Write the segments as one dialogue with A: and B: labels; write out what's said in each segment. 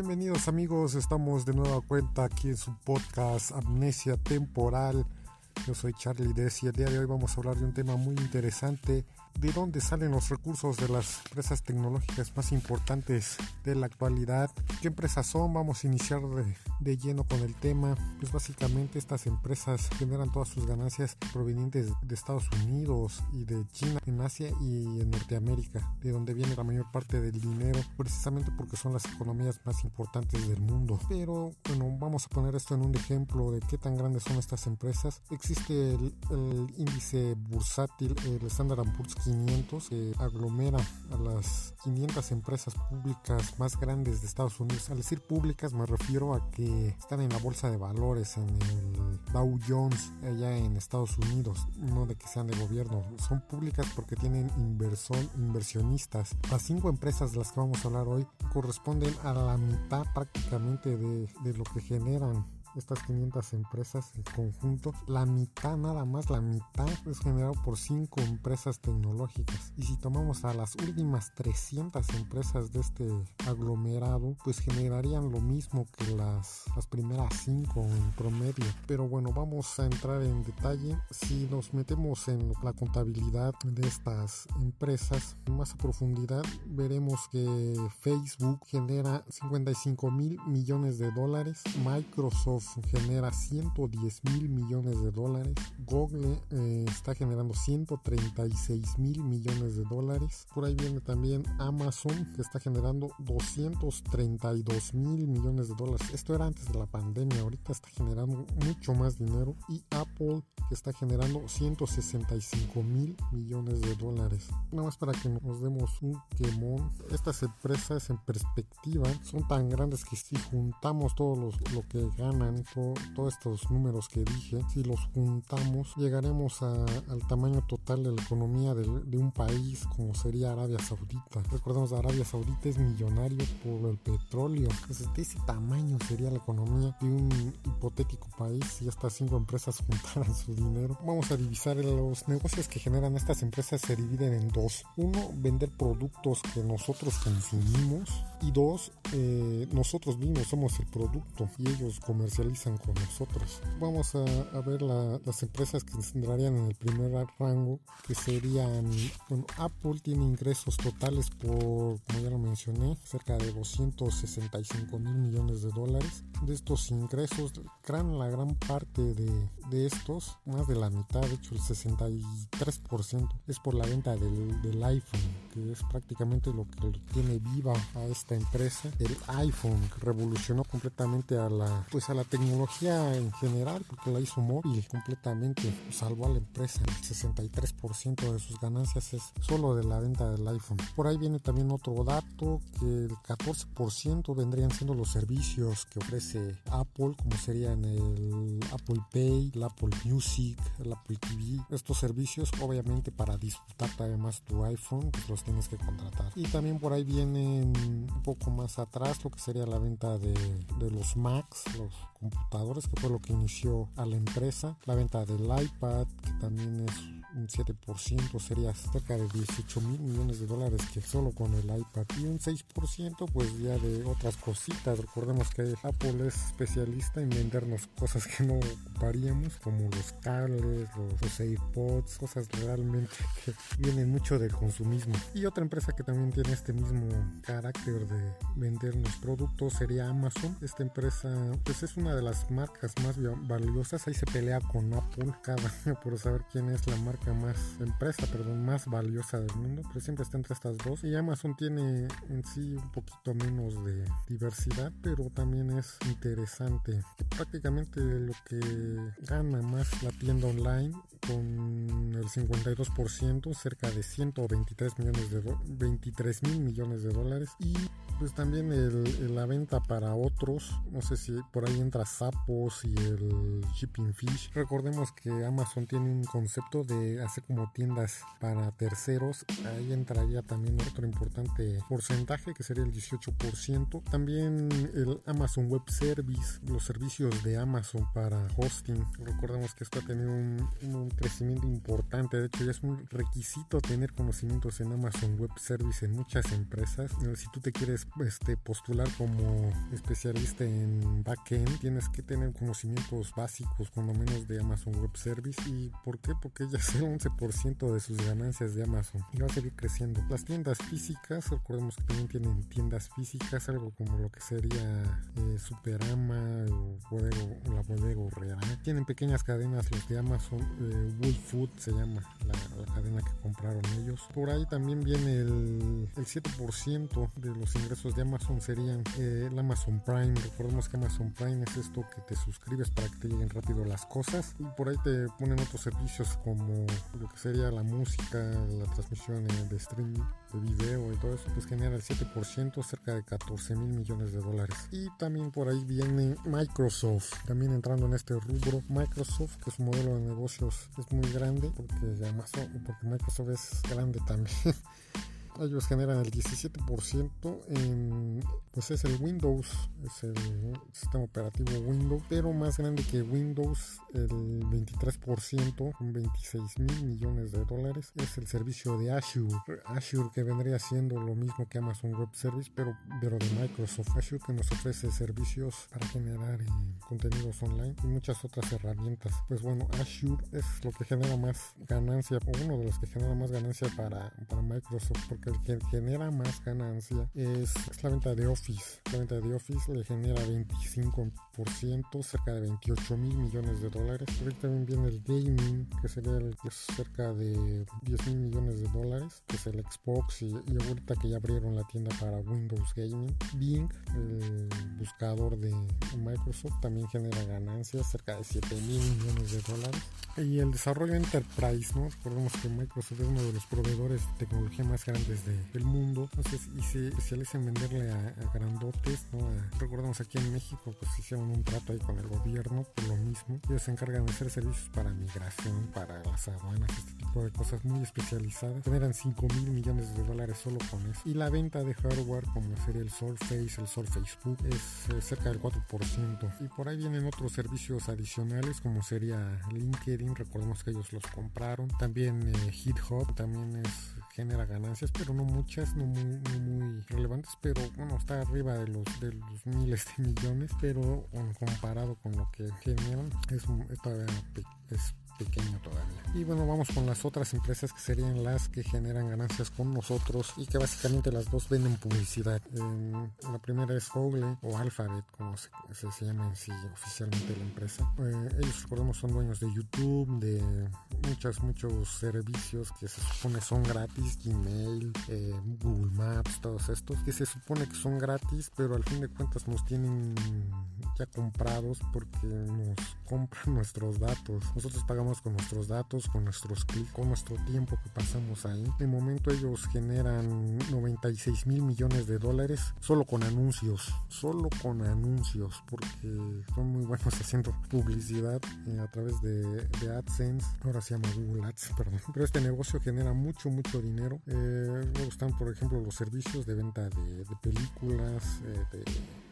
A: Bienvenidos amigos, estamos de nueva cuenta aquí en su podcast Amnesia Temporal. Yo soy Charlie Dess y el día de hoy vamos a hablar de un tema muy interesante de dónde salen los recursos de las empresas tecnológicas más importantes de la actualidad, qué empresas son, vamos a iniciar de, lleno con el tema, pues básicamente estas empresas generan todas sus ganancias provenientes de Estados Unidos y de China, en Asia y en Norteamérica, de donde viene la mayor parte del dinero, precisamente porque son las economías más importantes del mundo. Pero bueno, vamos a poner esto en un ejemplo de qué tan grandes son estas empresas. Existe el, el índice bursátil, el Standard Poor's 500 que aglomera a las 500 empresas públicas más grandes de Estados Unidos. Al decir públicas me refiero a que están en la bolsa de valores, en el Dow Jones, allá en Estados Unidos, no de que sean de gobierno. Son públicas porque tienen inversión, inversionistas. Las cinco empresas de las que vamos a hablar hoy corresponden a la mitad prácticamente de lo que generan estas 500 empresas en conjunto, la mitad, nada más la mitad es generado por 5 empresas tecnológicas. Y si tomamos a las últimas 300 empresas de este aglomerado, pues generarían lo mismo que las, las primeras 5 en promedio. Pero bueno, vamos a entrar en detalle. Si nos metemos en la contabilidad de estas empresas más a profundidad, veremos que Facebook genera 55 mil millones de dólares, Microsoft genera 110 mil millones de dólares. Google eh, está generando 136 mil millones de dólares. Por ahí viene también Amazon que está generando 232 mil millones de dólares. Esto era antes de la pandemia, ahorita está generando mucho más dinero. Y Apple que está generando 165 mil millones de dólares. Nada más para que nos demos un quemón. Estas empresas en perspectiva son tan grandes que si juntamos todo lo que ganan, todos estos números que dije, si los juntamos, llegaremos al tamaño total de la economía de, un país como sería Arabia Saudita. Recordemos, Arabia Saudita es millonario por el petróleo. Entonces, de ese tamaño sería la economía de un hipotético país si estas cinco empresas juntaran su dinero. Vamos a divisar los negocios que generan estas empresas se dividen en dos. Uno, vender productos que nosotros consumimos y dos, eh, nosotros mismos somos el producto y ellos comercializan con nosotros. Vamos a, ver las empresas que entrarían en el primer rango, que serían, bueno, Apple tiene ingresos totales por, como ya lo mencioné, cerca de 265 mil millones de dólares. De estos ingresos, gran, la gran parte de, de estos, más de la mitad, de hecho el 63%, es por la venta del, del iPhone, que es prácticamente lo que tiene viva a esta empresa. El iPhone revolucionó completamente a la, pues a la tecnología en general, porque la hizo móvil completamente, salvó a la empresa. El 63% de sus ganancias es solo de la venta del iPhone. Por ahí viene también otro dato, que el 14% vendrían siendo los servicios que ofrece Apple, como serían el Apple Pay, el Apple Music, el Apple TV. Estos servicios, obviamente, para disfrutar además tu iPhone, pues los tienes que contratar. Y también por ahí vienen un poco más atrás lo que sería la venta de, de los Macs, los computadores que fue lo que inició a la empresa. La venta del iPad, que también es 7%, sería cerca de 18 mil millones de dólares que solo con el iPad. Y un 6% pues ya de otras cositas. Recordemos que Apple es especialista en vendernos cosas que no ocuparíamos, como los cables, los, los AirPods, cosas realmente que vienen mucho del consumismo. Y otra empresa que también tiene este mismo carácter de vendernos productos sería Amazon. Esta empresa pues es una de las marcas más valiosas. Ahí se pelea con Apple cada año por saber quién es la marca más, empresa, perdón, más valiosa del mundo. Pero siempre está entre estas dos. Y Amazon tiene en sí un poquito menos de diversidad, pero también es interesante. Prácticamente lo que gana más la tienda online con el 52%, cerca de 123 millones de 23 mil millones de dólares. Y pues también el, la venta para otros, no sé si por ahí entra Sapos y el Shipping Fish. Recordemos que Amazon tiene un concepto de hacer como tiendas para terceros. Ahí entraría también otro importante porcentaje que sería el 18%. También el Amazon Web Service, los servicios de Amazon para hosting. Recordemos que esto ha tenido un, crecimiento importante. De hecho, ya es un requisito tener conocimientos en Amazon Web Service en muchas empresas. Si tú te quieres este, postular como especialista en backend, tienes que tener conocimientos básicos, cuando menos de Amazon Web Service. ¿Y por qué? Porque ya es el 11% de sus ganancias de Amazon y va a seguir creciendo. Las tiendas físicas, recordemos que también tienen tiendas físicas, algo como lo que sería eh, Superama o, la bodega real. Tienen pequeñas cadenas, los de Amazon, eh, Food se llama la, cadena que compraron ellos. Por ahí también viene el, el 7% de los ingresos de Amazon serían eh, el Amazon Prime. Recordemos que Amazon Prime es esto que te suscribes para que te lleguen rápido las cosas. Y por ahí te ponen otros servicios como lo que sería la música, la transmisión de streaming de video y todo eso, pues genera el 7%, cerca de 14 mil millones de dólares. Y también por ahí viene Microsoft, también entrando en este rubro. Microsoft, que su modelo de negocios es muy grande, porque Amazon, porque Microsoft es grande también. ellos generan el 17% en pues es el Windows, es el sistema operativo Windows, pero más grande que Windows, el 23% con 26 mil millones de dólares es el servicio de Azure, Azure que vendría siendo lo mismo que Amazon Web Service, pero, pero de Microsoft, Azure que nos ofrece servicios para generar eh, contenidos online y muchas otras herramientas. Pues bueno, Azure es lo que genera más ganancia, o uno de los que genera más ganancia para, para Microsoft, porque el que genera más ganancia es, la venta de Office. La venta de Office le genera 25%, cerca de 28 mil millones de dólares. Ahorita también viene el gaming, que sería el, que es cerca de 10 mil millones de dólares, que es el Xbox. Y, ahorita que ya abrieron la tienda para Windows Gaming, Bing, el buscador de Microsoft, también genera ganancias, cerca de 7 mil millones de dólares. Y el desarrollo enterprise, ¿no? Recordemos que Microsoft es uno de los proveedores de tecnología más grandes del mundo. Entonces, y se especializa en venderle a, grandotes, ¿no? recordemos aquí en México, pues hicieron un trato ahí con el gobierno por lo mismo. Ellos se encargan de hacer servicios para migración, para las aduanas, este tipo de cosas muy especializadas. Generan 5 mil millones de dólares solo con eso. Y la venta de hardware, como sería el Surface, el Surface Book, es cerca del 4%. Y por ahí vienen otros servicios adicionales, como sería LinkedIn, recordemos que ellos los compraron. También eh, GitHub, también es genera ganancias, pero no muchas, no muy, muy relevantes, pero bueno, está arriba de los, de los miles de millones, pero comparado con lo que generan, es, es pequeño todavía. Y bueno, vamos con las otras empresas que serían las que generan ganancias con nosotros y que básicamente las dos venden publicidad. la primera es Google o Alphabet, como se, se, llama en sí oficialmente la empresa. Eh, ellos, recordemos, son dueños de YouTube, de muchos, muchos servicios que se supone son gratis, Gmail, eh, Google Maps, todos estos, que se supone que son gratis, pero al fin de cuentas nos tienen ya comprados porque nos compran nuestros datos. Nosotros pagamos con nuestros datos, con nuestros clics, con nuestro tiempo que pasamos ahí. De momento ellos generan 96 mil millones de dólares solo con anuncios, solo con anuncios, porque son muy buenos haciendo publicidad eh, a través de, de, AdSense. Ahora se llama Google Ads, perdón. Pero este negocio genera mucho, mucho dinero. Eh, luego están, por ejemplo, los servicios de venta de, de películas, eh, de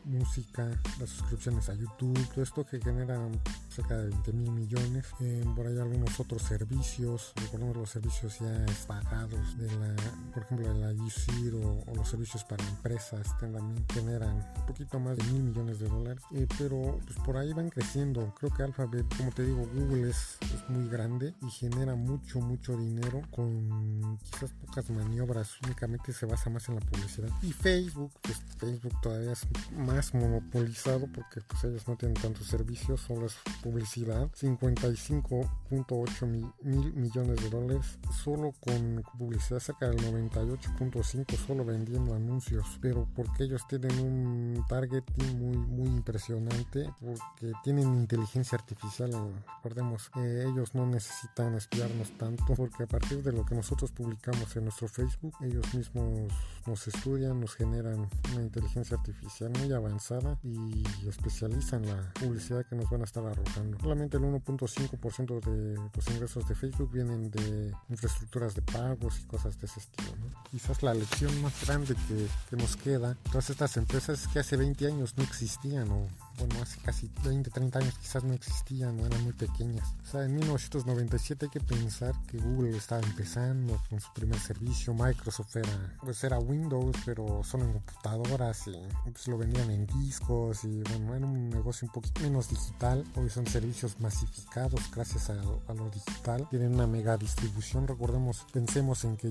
A: música, las suscripciones a YouTube, todo esto que genera cerca de 20 mil millones. Eh, por ahí algunos otros servicios, recordemos los servicios ya pagados de la, por ejemplo, de la UC o, los servicios para empresas también generan un poquito más de mil millones de dólares. Eh, pero pues por ahí van creciendo. Creo que Alphabet, como te digo, Google es, es muy grande y genera mucho, mucho dinero con quizás pocas maniobras. Únicamente se basa más en la publicidad. Y Facebook, pues Facebook todavía es más monopolizado porque pues ellos no tienen tantos servicios, solo es publicidad. 55.8 mil millones de dólares solo con publicidad, cerca del 98.5 solo vendiendo anuncios, pero porque ellos tienen un targeting muy muy impresionante, porque tienen inteligencia artificial, recordemos, ellos no necesitan espiarnos tanto, porque a partir de lo que nosotros publicamos en nuestro Facebook, ellos mismos nos estudian, nos generan una inteligencia artificial muy avanzada avanzada y especializa en la publicidad que nos van a estar arrojando. Solamente el 1.5% de los ingresos de Facebook vienen de infraestructuras de pagos y cosas de ese estilo. Quizás la lección más grande que, que nos queda, todas estas empresas que hace 20 años no existían o bueno, hace casi 20, 30 años quizás no existían, no eran muy pequeñas. O sea, en 1997 hay que pensar que Google estaba empezando con su primer servicio, Microsoft era, pues era Windows, pero solo en computadoras y pues lo vendían en discos y bueno, era un negocio un poquito menos digital. Hoy son servicios masificados gracias a, lo digital. Tienen una mega distribución, recordemos, pensemos en que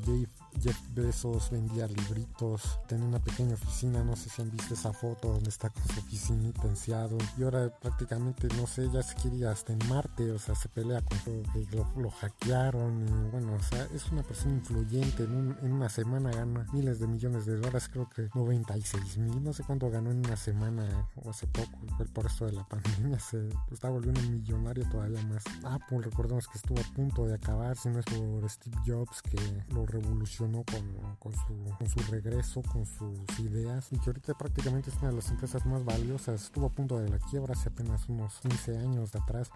A: Jeff Bezos vendía libritos, tenía una pequeña oficina, no sé si han visto esa foto donde está con su oficinita pensiado y ahora prácticamente, no sé, ya se quiere hasta en Marte, o sea, se pelea con que lo, lo, hackearon y bueno, o sea, es una persona influyente, en, en, una semana gana miles de millones de dólares, creo que 96 mil, no sé cuánto ganó en una semana o hace poco, por esto de la pandemia, se está volviendo millonario todavía más. Apple, recordemos que estuvo a punto de acabar, si no es por Steve Jobs que lo revolucionó con, con, su, con su regreso, con sus ideas y que ahorita prácticamente es una de las empresas más valiosas. Estuvo a punto de la quiebra hace apenas unos 15 años de atrás.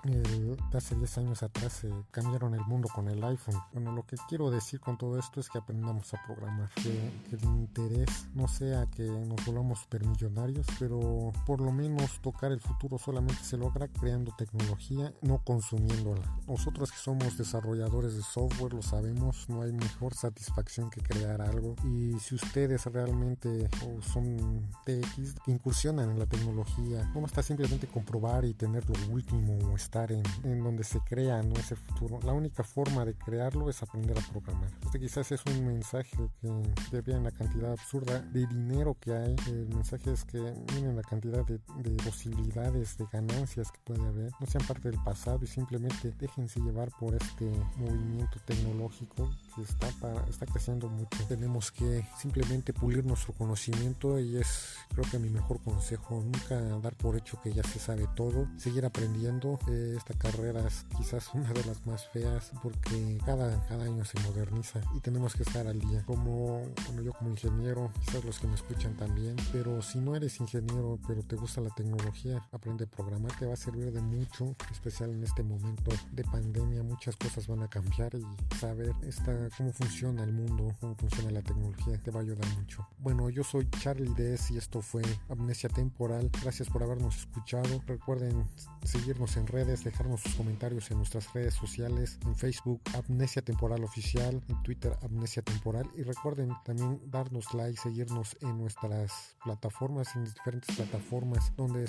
A: Hace 10 años atrás se cambiaron el mundo con el iPhone. Bueno, lo que quiero decir con todo esto es que aprendamos a programar. Que, que el interés no sea que nos volvamos supermillonarios, pero por lo menos tocar el futuro solamente se logra creando tecnología, no consumiéndola. Nosotros que somos desarrolladores de software lo sabemos, no hay mejor satisfacción que crear algo. Y si ustedes realmente son TX que incursionan en la tecnología, no basta simplemente comprobar y tener lo último o estar en, en donde se crea ¿no? ese futuro. La única forma de crearlo es aprender a programar. Este quizás es un mensaje que debido la cantidad absurda de dinero que hay. El mensaje es que miren la cantidad de, de posibilidades, de ganancias que puede haber. No sean parte del pasado y simplemente déjense llevar por este movimiento tecnológico que está, para, está creciendo mucho. Tenemos que simplemente pulir nuestro conocimiento y es creo que mi mejor consejo. Nunca dar por hecho que ya se sabe todo. Seguir aprendiendo. Eh, esta carrera es quizás una de las más feas porque cada, cada año se moderniza y tenemos que estar al día. Como bueno, yo como ingeniero, quizás los que me escuchan también, pero si no eres ingeniero pero te gusta la tecnología, aprende a programar, te va a servir de mucho, especial en este momento de pandemia. Muchas cosas van a cambiar y saber esta, cómo funciona el mundo, cómo funciona la tecnología, te va a ayudar mucho. Bueno, yo soy Charlie Dess y esto fue Amnesia Temporal. Gracias por habernos escuchado. Recuerden seguirnos en redes, dejarnos sus comentarios en nuestras redes sociales, en Facebook Amnesia Temporal Oficial, en Twitter Amnesia Temporal y recuerden también darnos like, seguirnos en nuestras plataformas, en diferentes plataformas donde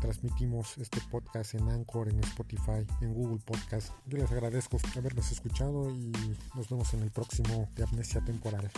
A: transmitimos este podcast en Anchor, en Spotify, en Google Podcast. Yo les agradezco habernos escuchado y nos vemos en el próximo de Amnesia Temporal.